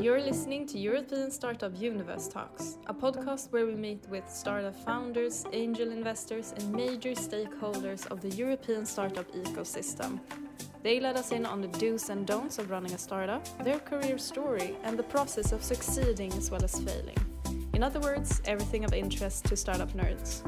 You're listening to European Startup Universe Talks, a podcast where we meet with startup founders, angel investors, and major stakeholders of the European startup ecosystem. They let us in on the do's and don'ts of running a startup, their career story, and the process of succeeding as well as failing. In other words, everything of interest to startup nerds.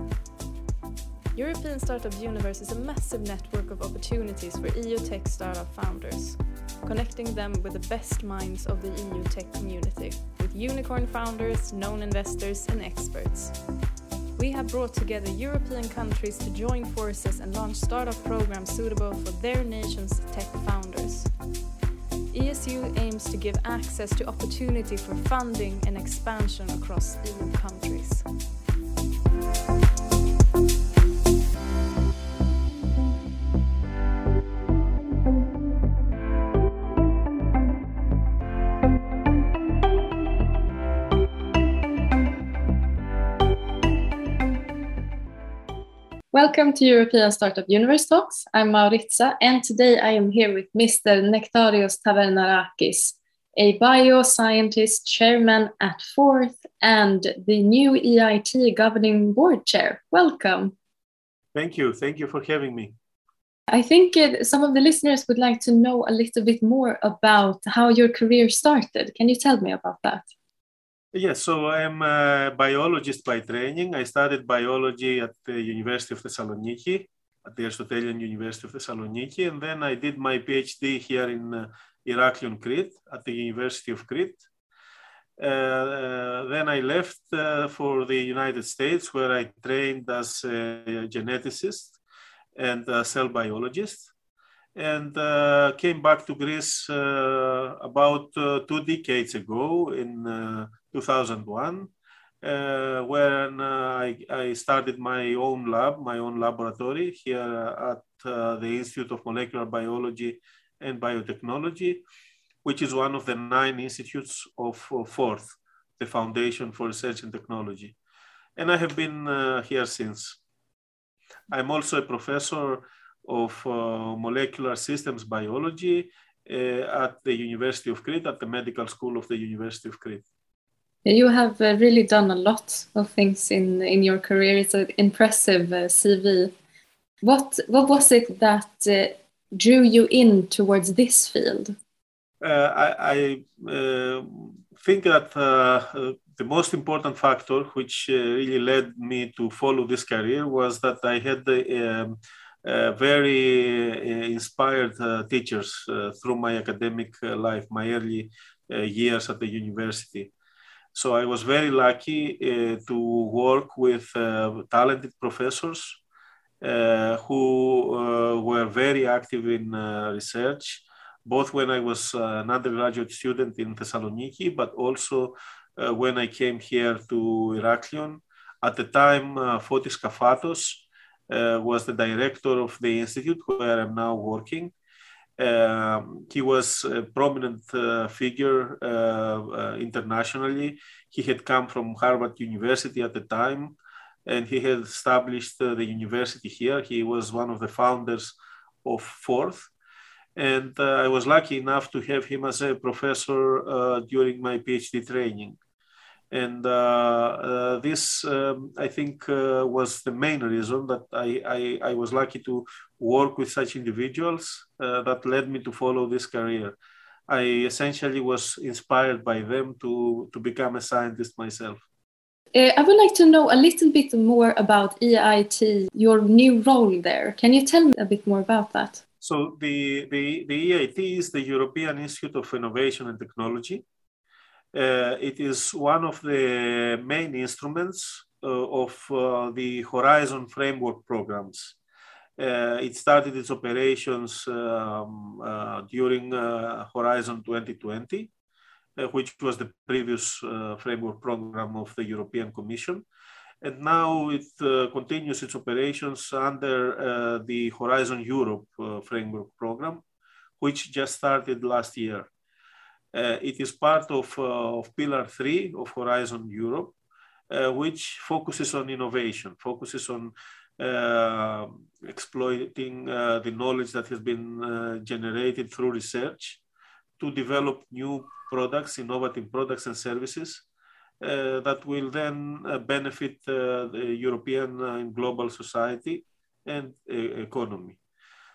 European Startup Universe is a massive network of opportunities for EU tech startup founders, connecting them with the best minds of the EU tech community, with unicorn founders, known investors, and experts. We have brought together European countries to join forces and launch startup programs suitable for their nation's tech founders. ESU aims to give access to opportunity for funding and expansion across EU countries. Welcome to European Startup Universe Talks. I'm Mauriza, and today I am here with Mr. Nektarios Tavernarakis, a bioscientist chairman at Forth and the new EIT governing board chair. Welcome. Thank you. Thank you for having me. I think uh, some of the listeners would like to know a little bit more about how your career started. Can you tell me about that? Yes, so I'm a biologist by training. I studied biology at the University of Thessaloniki, at the Aristotelian University of Thessaloniki, and then I did my PhD here in uh, Heraklion, Crete, at the University of Crete. Uh, uh, then I left uh, for the United States, where I trained as a geneticist and a cell biologist and uh, came back to Greece uh, about uh, two decades ago in 2001, when I, I, started my own lab, my own laboratory here at the Institute of Molecular Biology and Biotechnology, which is one of the nine institutes of, of Forth, the Foundation for Research and Technology. And I have been uh, here since. I'm also a professor of uh, molecular systems biology uh, at the University of Crete, at the Medical School of the University of Crete. You have uh, really done a lot of things in, in your career. It's an impressive CV. What, what was it that uh, drew you in towards this field? Uh, I, I uh, think that the most important factor which really led me to follow this career was that I had the um, uh, Uh, very uh, inspired uh, teachers uh, through my academic uh, life, my early years at the university. So I was very lucky to work with talented professors who were very active in research, both when I was an undergraduate student in Thessaloniki, but also uh, when I came here to Heraklion. At the time, uh, Fotis Kafatos uh, was the director of the institute where I'm now working. Um, he was a prominent uh, figure uh, uh, internationally. He had come from Harvard University at the time, and he had established uh, the university here. He was one of the founders of Forth. And uh, I was lucky enough to have him as a professor during my PhD training. And uh, uh, this, um, I think, uh, was the main reason that I, I, I, was lucky to work with such individuals that led me to follow this career. I essentially was inspired by them to, to become a scientist myself. Uh, I would like to know a little bit more about EIT, your new role there. Can you tell me a bit more about that? So, the, the, the EIT is the European Institute of Innovation and Technology. Uh, it is one of the main instruments uh, of uh, the Horizon framework programs. it started its operations um, during Horizon 2020, which was the previous framework program of the European Commission and now it uh, continues its operations under uh, the Horizon Europe uh, framework program, which just started last year. Uh, it is part of, uh, of Pillar 3 of Horizon Europe, uh, which focuses on innovation, focuses on exploiting the knowledge that has been generated through research to develop new products, innovative products and services uh, that will then uh, benefit uh, the European and global society and economy.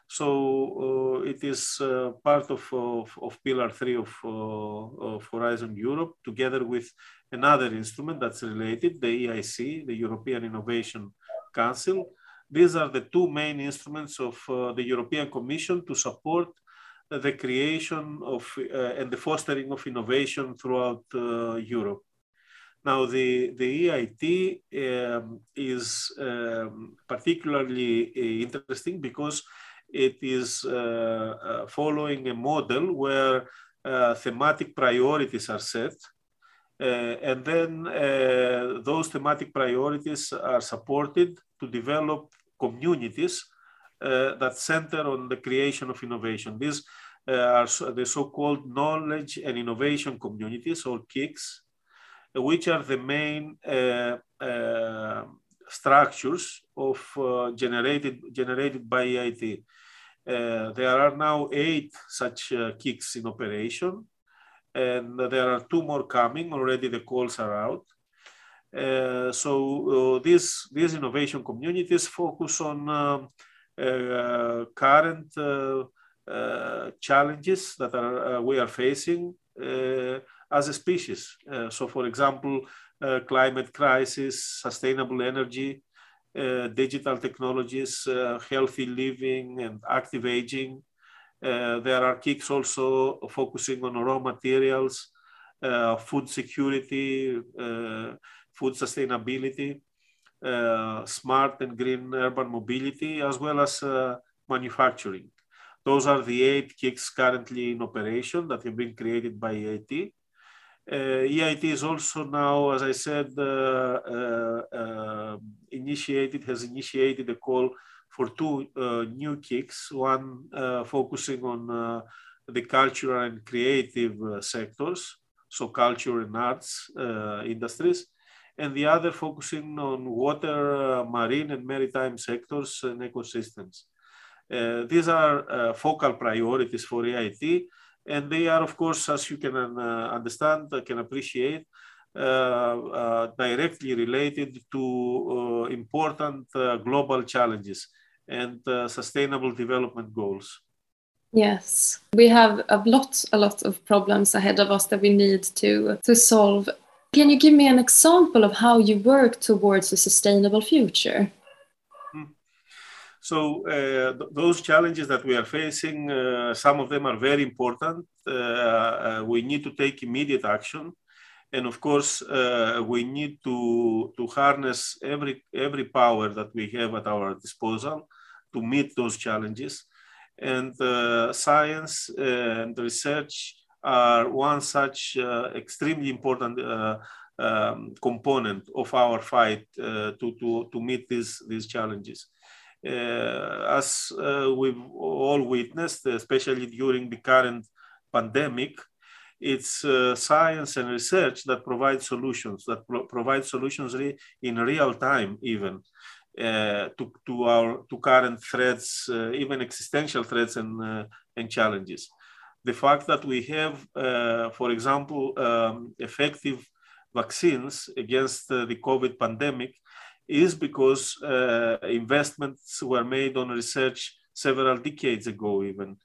So it is part of, of, of, pillar three of, of Horizon Europe, together with another instrument that's related, the EIC, the European Innovation Council. These are the two main instruments of uh, the European Commission to support the creation of uh, and the fostering of innovation throughout uh, Europe. Now, the, the EIT um, is um, particularly uh, interesting because it is uh, uh, following a model where uh, thematic priorities are set. and then those thematic priorities are supported to develop communities that center on the creation of innovation. These are the so-called knowledge and innovation communities, or KICs, which are the main uh, uh, structures of uh, generated generated by EIT. there are now eight such KICs in operation, and there are two more coming. Already the calls are out. Uh, so uh, these these innovation communities focus on uh, current challenges that are we are facing as a species. Uh, so, for example, uh, climate crisis, sustainable energy, uh, digital technologies, healthy living, and active aging. there are KICs also focusing on raw materials, food security, food sustainability, uh, smart and green urban mobility, as well as uh, manufacturing. Those are the eight KICs currently in operation that have been created by EIT. Uh, EIT is also now, as I said, uh, uh, initiated, has initiated a call for two new KICs, one focusing on the cultural and creative sectors, so culture and arts industries, and the other focusing on water, marine and maritime sectors and ecosystems. Uh, these are uh, focal priorities for EIT, and they are, of course, as you can uh, understand, uh, can appreciate, uh, directly related to important global challenges and sustainable development goals. Yes, we have a lot, a lot of problems ahead of us that we need to to solve. Can you give me an example of how you work towards a sustainable future? So uh, th those challenges that we are facing, uh, some of them are very important. Uh, uh we need to take immediate action, and of course, uh, we need to to harness every every power that we have at our disposal to meet those challenges. And uh, science and research are one such extremely important. Um, component of our fight to, to, to meet these, these challenges. Uh, as uh, we've all witnessed, especially during the current pandemic, it's uh, science and research that provide solutions, that pro provide solutions re in real time, even uh, to, to our to current threats, uh, even existential threats and, uh, and challenges. The fact that we have, for example, um, effective vaccines against the COVID pandemic is because uh, investments were made on research several decades ago even.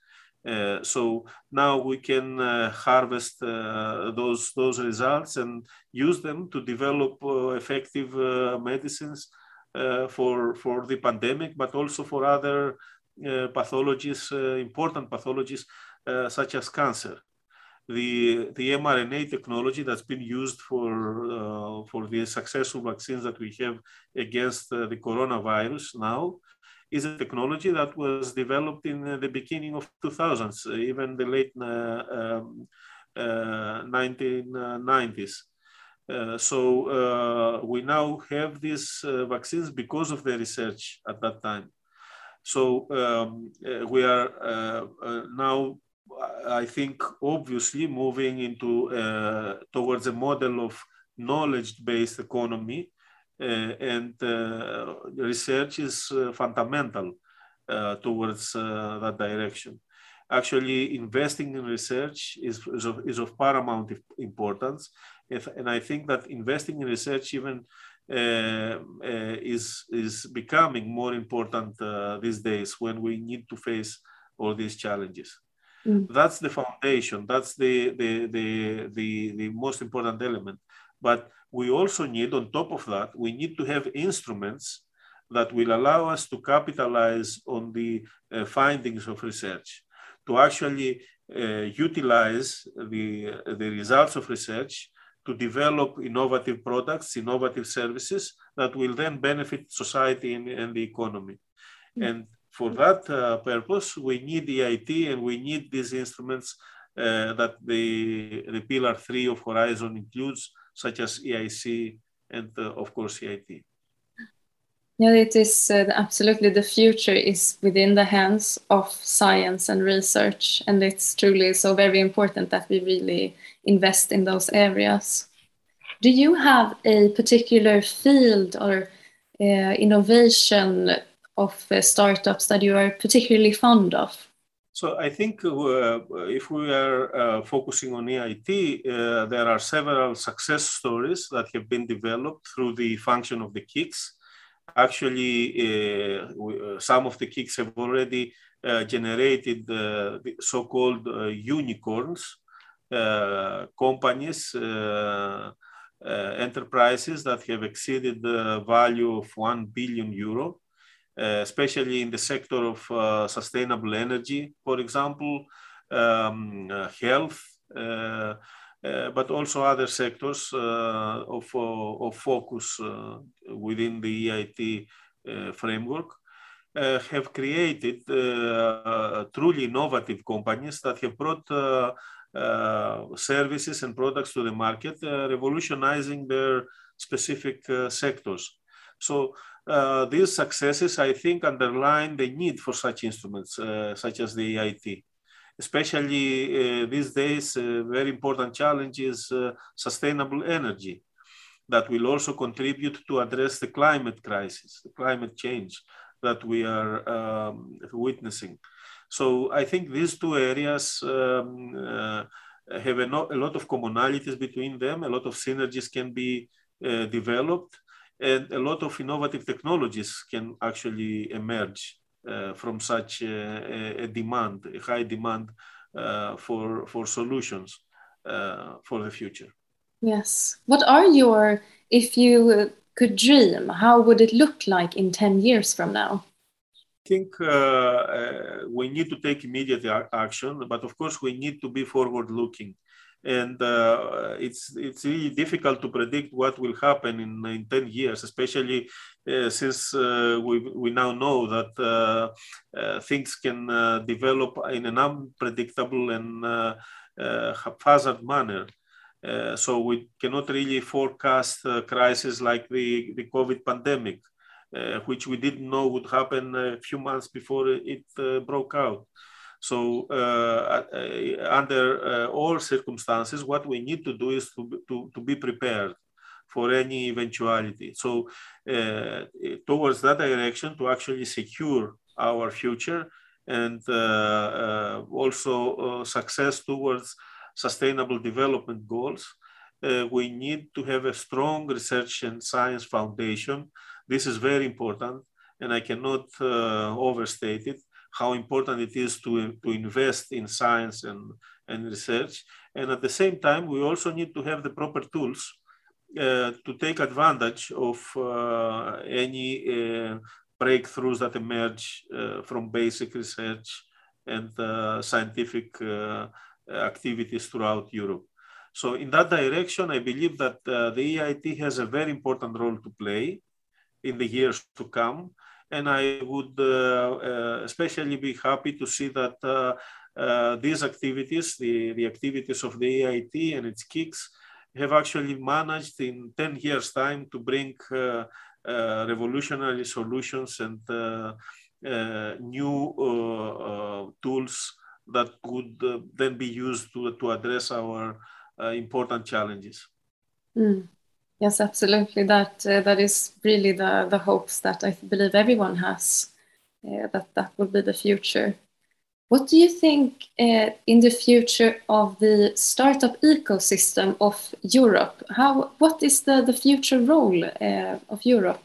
Uh, so now we can uh, harvest uh, those those results and use them to develop uh, effective uh, medicines for for the pandemic, but also for other pathologies, important pathologies such as cancer the, the mRNA technology that's been used for, uh, for the successful vaccines that we have against uh, the coronavirus now is a technology that was developed in uh, the beginning of 2000s, uh, even the late 1990s. Uh, um, so we now have these vaccines because of the research at that time. So um, we are now I think obviously moving into uh, towards a model of knowledge-based economy uh, and uh, research is uh, fundamental uh, towards uh, that direction. actually investing in research is, is, of, is of paramount importance. If, and I think that investing in research even is, is becoming more important these days when we need to face all these challenges. Mm. That's the foundation. That's the, the, the, the, the most important element. But we also need, on top of that, we need to have instruments that will allow us to capitalize on the uh, findings of research, to actually uh, utilize the, the results of research to develop innovative products, innovative services that will then benefit society and, and the economy. Mm. And for that uh, purpose, we need EIT and we need these instruments uh, that the, the pillar three of Horizon includes, such as EIC and uh, of course EIT. Yeah, it is uh, absolutely the future is within the hands of science and research, and it's truly so very important that we really invest in those areas. Do you have a particular field or uh, innovation of uh, startups that you are particularly fond of? So I think uh, if we are uh, focusing on EIT, uh, there are several success stories that have been developed through the function of the KICs. Actually, uh, uh, some of the KICs have already generated the so-called unicorns, companies, enterprises that have exceeded the value of 1 billion euro uh, especially in the sector of uh, sustainable energy, for example, um, uh, health, but also other sectors of, of focus within the EIT framework. Uh, have created uh, truly innovative companies that have brought uh, services and products to the market, revolutionizing their specific sectors. So uh, these successes, I think, underline the need for such instruments, uh, such as the EIT. Especially uh, these days, a very important challenge is uh, sustainable energy that will also contribute to address the climate crisis, the climate change that we are um, witnessing. So I think these two areas um, uh, have a, no, a, lot of commonalities between them, a lot of synergies can be uh, developed and a lot of innovative technologies can actually emerge uh, from such a, a, demand, a high demand uh, for, for solutions uh, for the future. Yes. What are your, if you could dream, how would it look like in 10 years from now? I think uh, uh, we need to take immediate action, but of course we need to be forward looking and uh, it's it's really difficult to predict what will happen in, in 10 years especially uh, since uh, we, we now know that uh, uh, things can uh, develop in an unpredictable and haphazard manner. So we cannot really forecast a crisis like the, the covid pandemic which we didn't know would happen a few months before it broke out so uh, uh, under uh, all circumstances, what we need to do is to, to, to be prepared for any eventuality. So uh, towards that direction to actually secure our future and uh, uh, also success towards sustainable development goals, we need to have a strong research and science foundation. This is very important and I cannot overstate it how important it is to, to invest in science and, and research. And at the same time, we also need to have the proper tools uh, to take advantage of uh, any uh, breakthroughs that emerge uh, from basic research and uh, scientific uh, activities throughout Europe. So in that direction, I believe that the EIT has a very important role to play in the years to come and I would uh, uh, especially be happy to see that uh, uh these activities, the, the activities of the EIT and its KICs, have actually managed in 10 years' time to bring uh, uh, revolutionary solutions and new tools that could then be used to, to address our important challenges. Mm. Yes, absolutely. That uh, that is really the the hopes that I believe everyone has. Uh, that that will be the future. What do you think uh, in the future of the startup ecosystem of Europe? How, what is the, the future role uh, of Europe?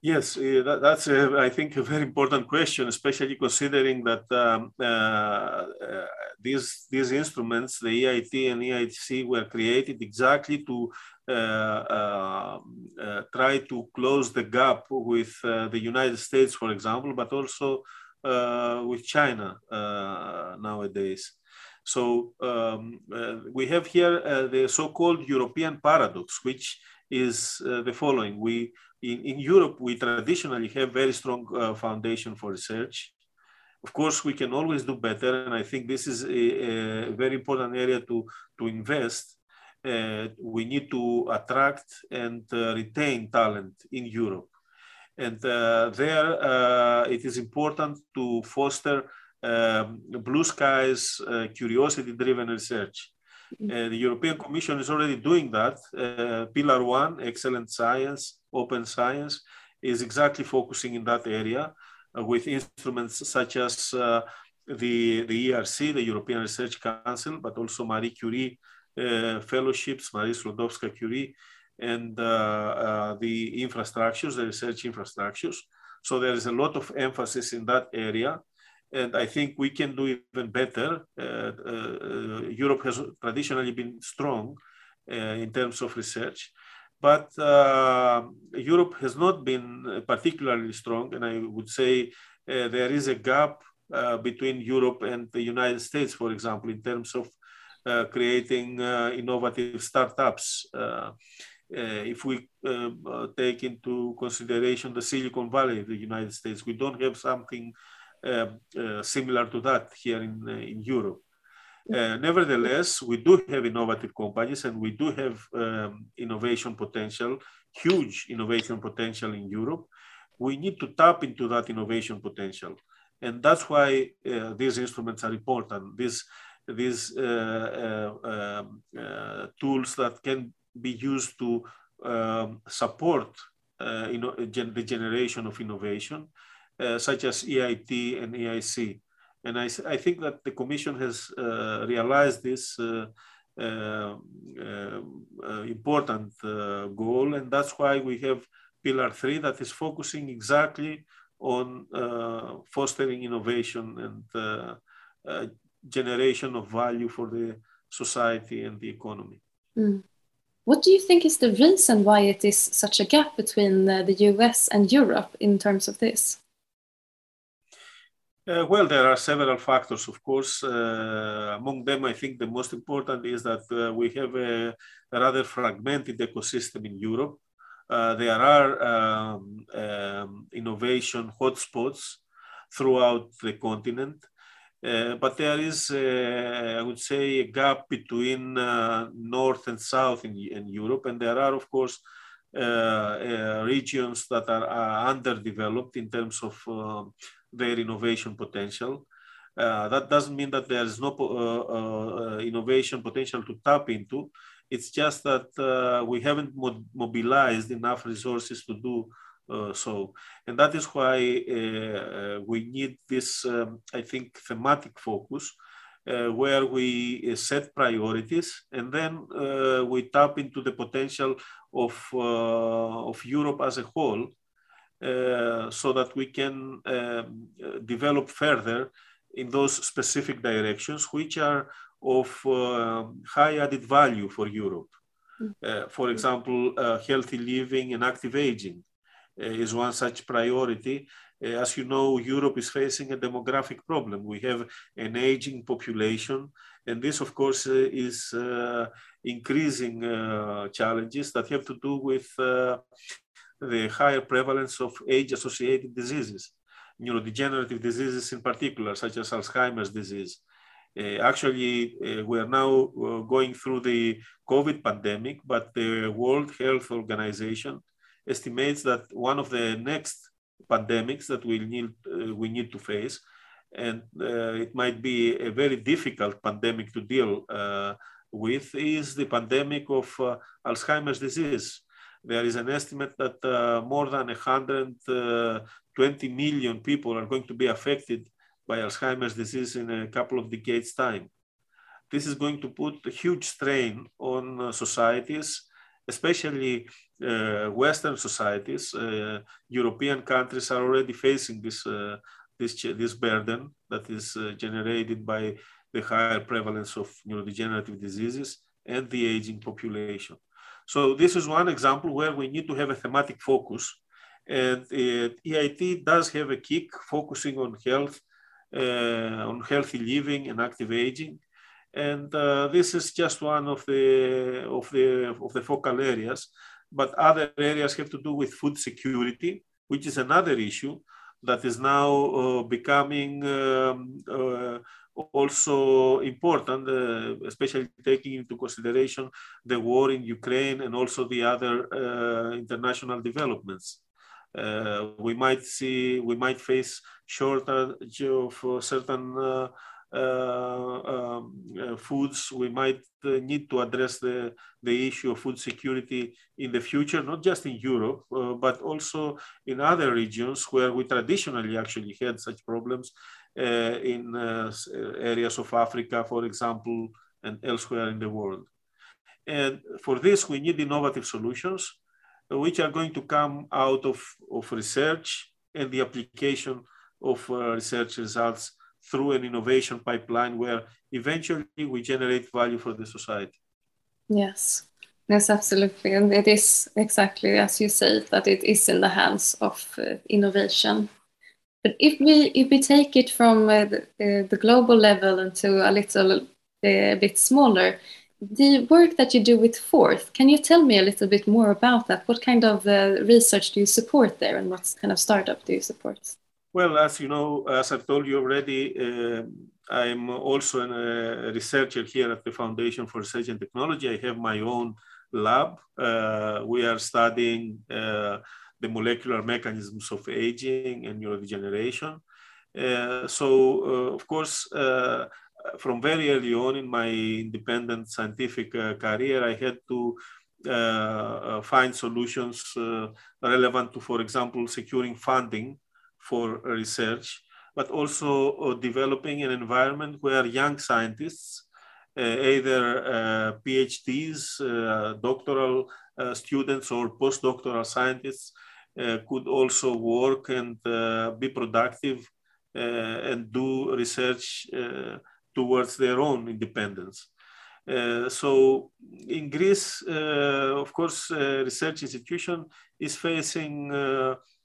Yes, uh, that, that's, a, I think, a very important question, especially considering that um, uh, uh, these, these instruments, the EIT and EIC, were created exactly to uh, try to close the gap with the United States, for example, but also uh, with China uh, nowadays. So um, uh, we have here the so-called European paradox, which is the following. We in, in Europe, we traditionally have very strong foundation for research. Of course, we can always do better, and I think this is a, a very important area to, to invest. Uh, we need to attract and uh, retain talent in Europe. And uh, there, uh, it is important to foster um, blue skies, uh, curiosity-driven research. Mm-hmm. the European Commission is already doing that. Pillar one, excellent science, open science, is exactly focusing in that area with instruments such as the, the ERC, the European Research Council, but also Marie Curie uh, fellowships, Marie Sklodowska Curie, and uh, uh, the infrastructures, the research infrastructures. So there is a lot of emphasis in that area. And I think we can do even better. Uh, Europe has traditionally been strong in terms of research but uh, Europe has not been particularly strong, and I would say uh, there is a gap uh, between Europe and the United States, for example, in terms of creating innovative startups. Uh, if we uh, uh, take into consideration the Silicon Valley, the United States, we don't have something um, similar to that here in, in Europe. Uh, nevertheless, we do have innovative companies and we do have um, innovation potential, huge innovation potential in Europe. We need to tap into that innovation potential. And that's why uh, these instruments are important. These, these uh, um, tools that can be used to um, support uh, you know, the generation of innovation, uh, such as EIT and EIC. And I, I think that the Commission has uh, realized this uh, uh, uh, important goal, and that's why we have Pillar 3 that is focusing exactly on fostering innovation and generation of value for the society and the economy. Mm. What do you think is the reason why it is such a gap between uh, the US and Europe in terms of this? Uh, well, there are several factors, of course. Uh, among them, I think the most important is that uh, we have a, a, rather fragmented ecosystem in Europe. Uh, there are um, um, innovation hotspots throughout the continent. Uh, but there is, uh, I would say, a gap between North and South in, in, Europe. And there are, of course, regions that are, are, underdeveloped in terms of their innovation potential. that doesn't mean that there is no innovation potential to tap into. It's just that we haven't mo mobilized enough resources to do uh, so, and that is why uh, we need this, um, I think, thematic focus uh, where we set priorities and then we tap into the potential of, of Europe as a whole uh, so that we can um, develop further in those specific directions, which are of uh, high added value for Europe. Mm. Uh, for example, healthy living and active aging. Uh, is one such priority. Uh, as you know, Europe is facing a demographic problem. We have an aging population, and this, of course, uh, is increasing challenges that have to do with the higher prevalence of age-associated diseases, neurodegenerative diseases in particular, such as Alzheimer's disease. Uh, actually, uh, we are now uh, going through the COVID pandemic, but the World Health Organization estimates that one of the next pandemics that we need, uh, we need to face, and uh, it might be a very difficult pandemic to deal uh, with, is the pandemic of Alzheimer's disease. There is an estimate that uh, more than 100 uh, 20 million people are going to be affected by Alzheimer's disease in a couple of decades' time. This is going to put a huge strain on uh, societies, especially uh, Western societies. Uh, European countries are already facing this, uh, this, this burden that is uh, generated by the higher prevalence of neurodegenerative diseases and the aging population. So this is one example where we need to have a thematic focus. And uh, EIT does have a KIC focusing on health, uh, on healthy living and active aging. And uh, this is just one of the, of, the, of the focal areas. But other areas have to do with food security, which is another issue that is now uh, becoming um, uh, also important, uh, especially taking into consideration the war in Ukraine and also the other uh, international developments. Uh, we might see, we might face shortage of certain uh, uh, um, uh, foods. We might need to address the, the issue of food security in the future, not just in Europe, but also in other regions where we traditionally actually had such problems uh, in uh, areas of Africa, for example, and elsewhere in the world. And for this, we need innovative solutions, which are going to come out of, of research and the application of uh, research results through an innovation pipeline where eventually we generate value for the society. Yes, yes, absolutely. And it is exactly as you say, that it is in the hands of uh, innovation but if we if we take it from uh, the, uh, the, global level into a little uh, bit smaller, the work that you do with Forth, can you tell me a little bit more about that? What kind of uh, research do you support there, and what kind of startup do you support? Well, as you know, as I've told you already, uh, I'm also a researcher here at the Foundation for Research and Technology. I have my own lab. Uh, we are studying the molecular mechanisms of aging and neurodegeneration. Uh, so, uh, of course, uh, from very early on in my independent scientific uh, career, I had to uh, uh, find solutions relevant to, for example, securing funding for research, but also developing an environment where young scientists, either PhDs, doctoral students, or postdoctoral scientists, could also work and uh, be productive uh, and do research towards their own independence. Uh, so in Greece, uh, of course, uh, research institution is facing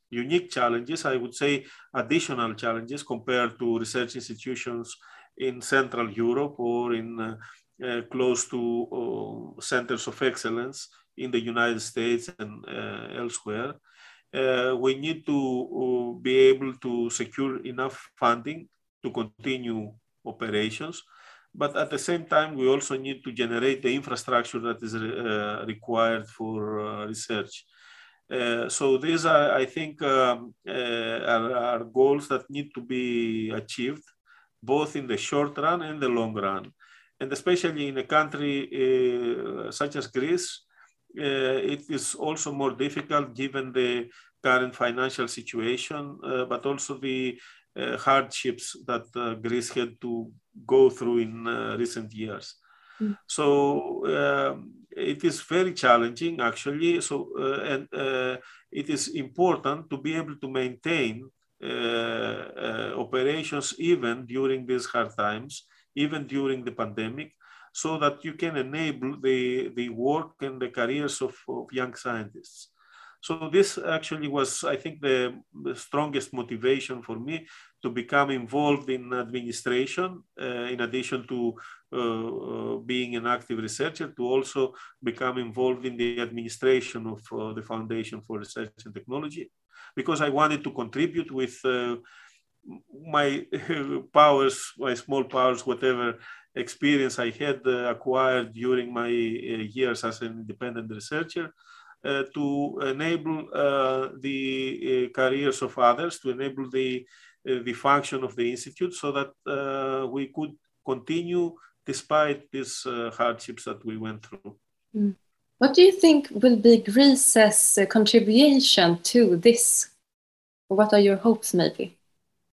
unique challenges, I would say additional challenges compared to research institutions in Central Europe or in close to centers of excellence in the United States and elsewhere uh, we need to uh, be able to secure enough funding to continue operations. But at the same time, we also need to generate the infrastructure that is uh, required for uh, research. Uh, so these are, I think, um, uh, are, are, goals that need to be achieved, both in the short run and the long run. And especially in a country such as Greece, uh, it is also more difficult given the current financial situation, uh, but also the uh, hardships that Greece had to go through in recent years. Mm. So um, it is very challenging, actually. So and it is important to be able to maintain uh, operations even during these hard times, even during the pandemic, so that you can enable the, the work and the careers of, of young scientists. So this actually was, I think, the, the strongest motivation for me to become involved in administration, uh, in addition to uh, uh, being an active researcher, to also become involved in the administration of uh, the Foundation for Research and Technology, because I wanted to contribute with uh, my powers, my small powers, whatever experience I had uh, acquired during my uh, years as an independent researcher uh, to enable the careers of others, to enable the, the function of the institute so that we could continue despite these hardships that we went through. Mm. What do you think will be Greece's contribution to this what are your hopes, maybe?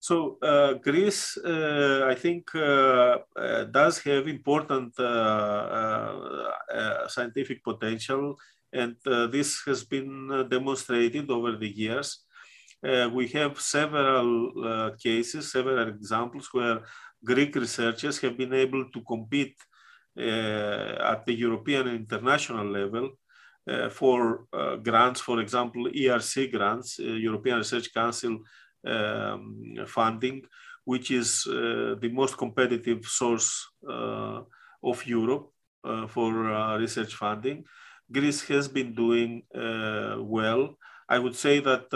So uh, Greece, uh, I think, uh, uh does have important uh, uh, scientific potential, and this has been demonstrated over the years. we have several cases, several examples where Greek researchers have been able to compete at the European and international level for grants, for example, ERC grants, European Research Council um, funding, which is the most competitive source of Europe for research funding. Greece has been doing well. I would say that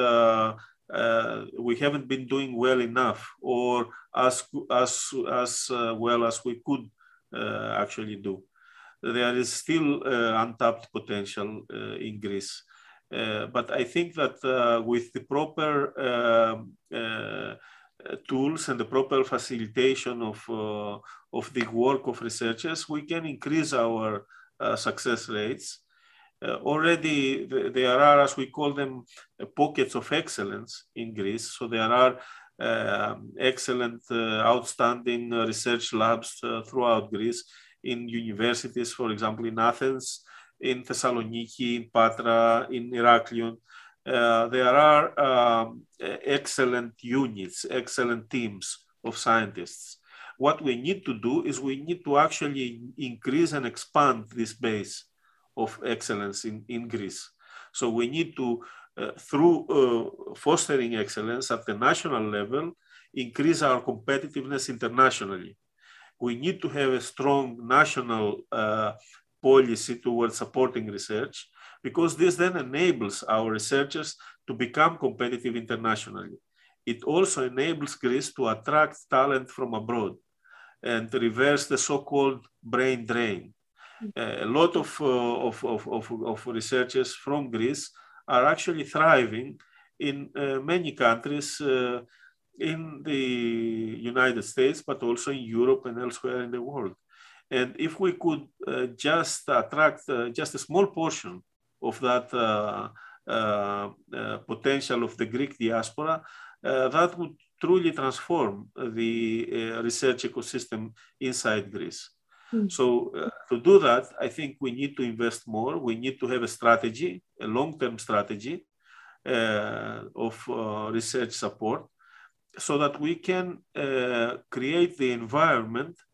uh, we haven't been doing well enough or as, as, as uh, well as we could uh, actually do there is still uh, untapped potential uh, in Greece. Uh, but I think that with the proper um, tools and the proper facilitation of, of the work of researchers, we can increase our success rates. Uh, already th there are, as we call them, uh, pockets of excellence in Greece. So there are uh, excellent, outstanding research labs throughout Greece in universities, for example, in Athens, in Thessaloniki, in Patra, in Heraklion. Uh, there are um, excellent units, excellent teams of scientists. What we need to do is we need to actually increase and expand this base of excellence in, in Greece. So we need to, uh, through uh, fostering excellence at the national level, increase our competitiveness internationally we need to have a strong national uh, policy towards supporting research because this then enables our researchers to become competitive internationally. It also enables Greece to attract talent from abroad and reverse the so-called brain drain. A lot of, uh, of, of, of, of, researchers from Greece are actually thriving in uh, many countries uh, in the United States, but also in Europe and elsewhere in the world. And if we could uh, just attract uh, just a small portion of that uh, uh, uh potential of the Greek diaspora, uh, that would truly transform the research ecosystem inside Greece. Mm. So to do that, I think we need to invest more. We need to have a strategy, a long-term strategy of research support so that we can uh, create the environment uh,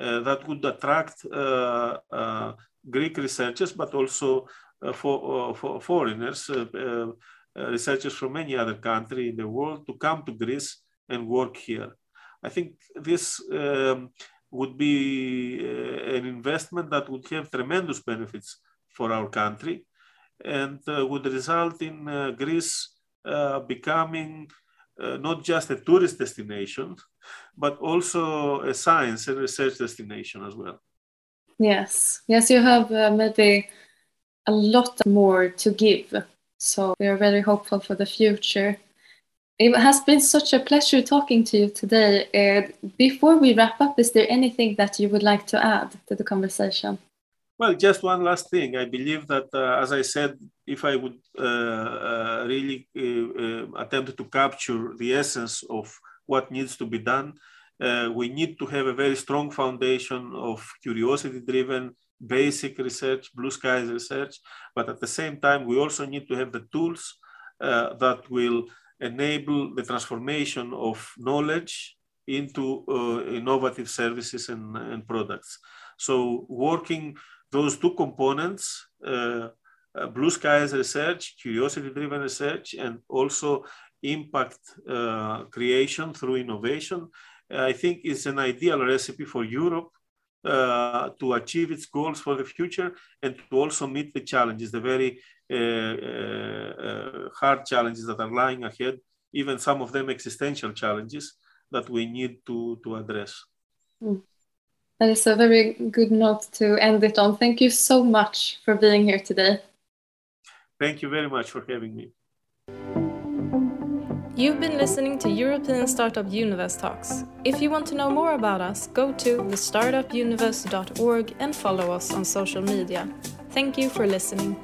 that would attract uh, uh Greek researchers, but also uh, for, uh, for foreigners, researchers from any other country in the world to come to Greece and work here. I think this um, would be an investment that would have tremendous benefits for our country and would result in Greece becoming uh, not just a tourist destination, but also a science and research destination as well. Yes, yes, you have uh, maybe a lot more to give. So we are very hopeful for the future. It has been such a pleasure talking to you today. Uh, before we wrap up, is there anything that you would like to add to the conversation? Well, just one last thing. I believe that, uh, as I said, if I would uh, uh, really uh, uh, attempt to capture the essence of what needs to be done, uh, we need to have a very strong foundation of curiosity-driven, basic research, blue skies research. But at the same time, we also need to have the tools that will enable the transformation of knowledge into innovative services and, and products. So working those two components, uh, uh, blue skies research, curiosity-driven research, and also impact uh, creation through innovation, I think is an ideal recipe for Europe uh, to achieve its goals for the future and to also meet the challenges, the very uh, uh, hard challenges that are lying ahead, even some of them existential challenges that we need to, to address. Mm. That is a very good note to end it on. Thank you so much for being here today. Thank you very much for having me. You've been listening to European Startup Universe Talks. If you want to know more about us, go to thestartupuniverse.org and follow us on social media. Thank you for listening.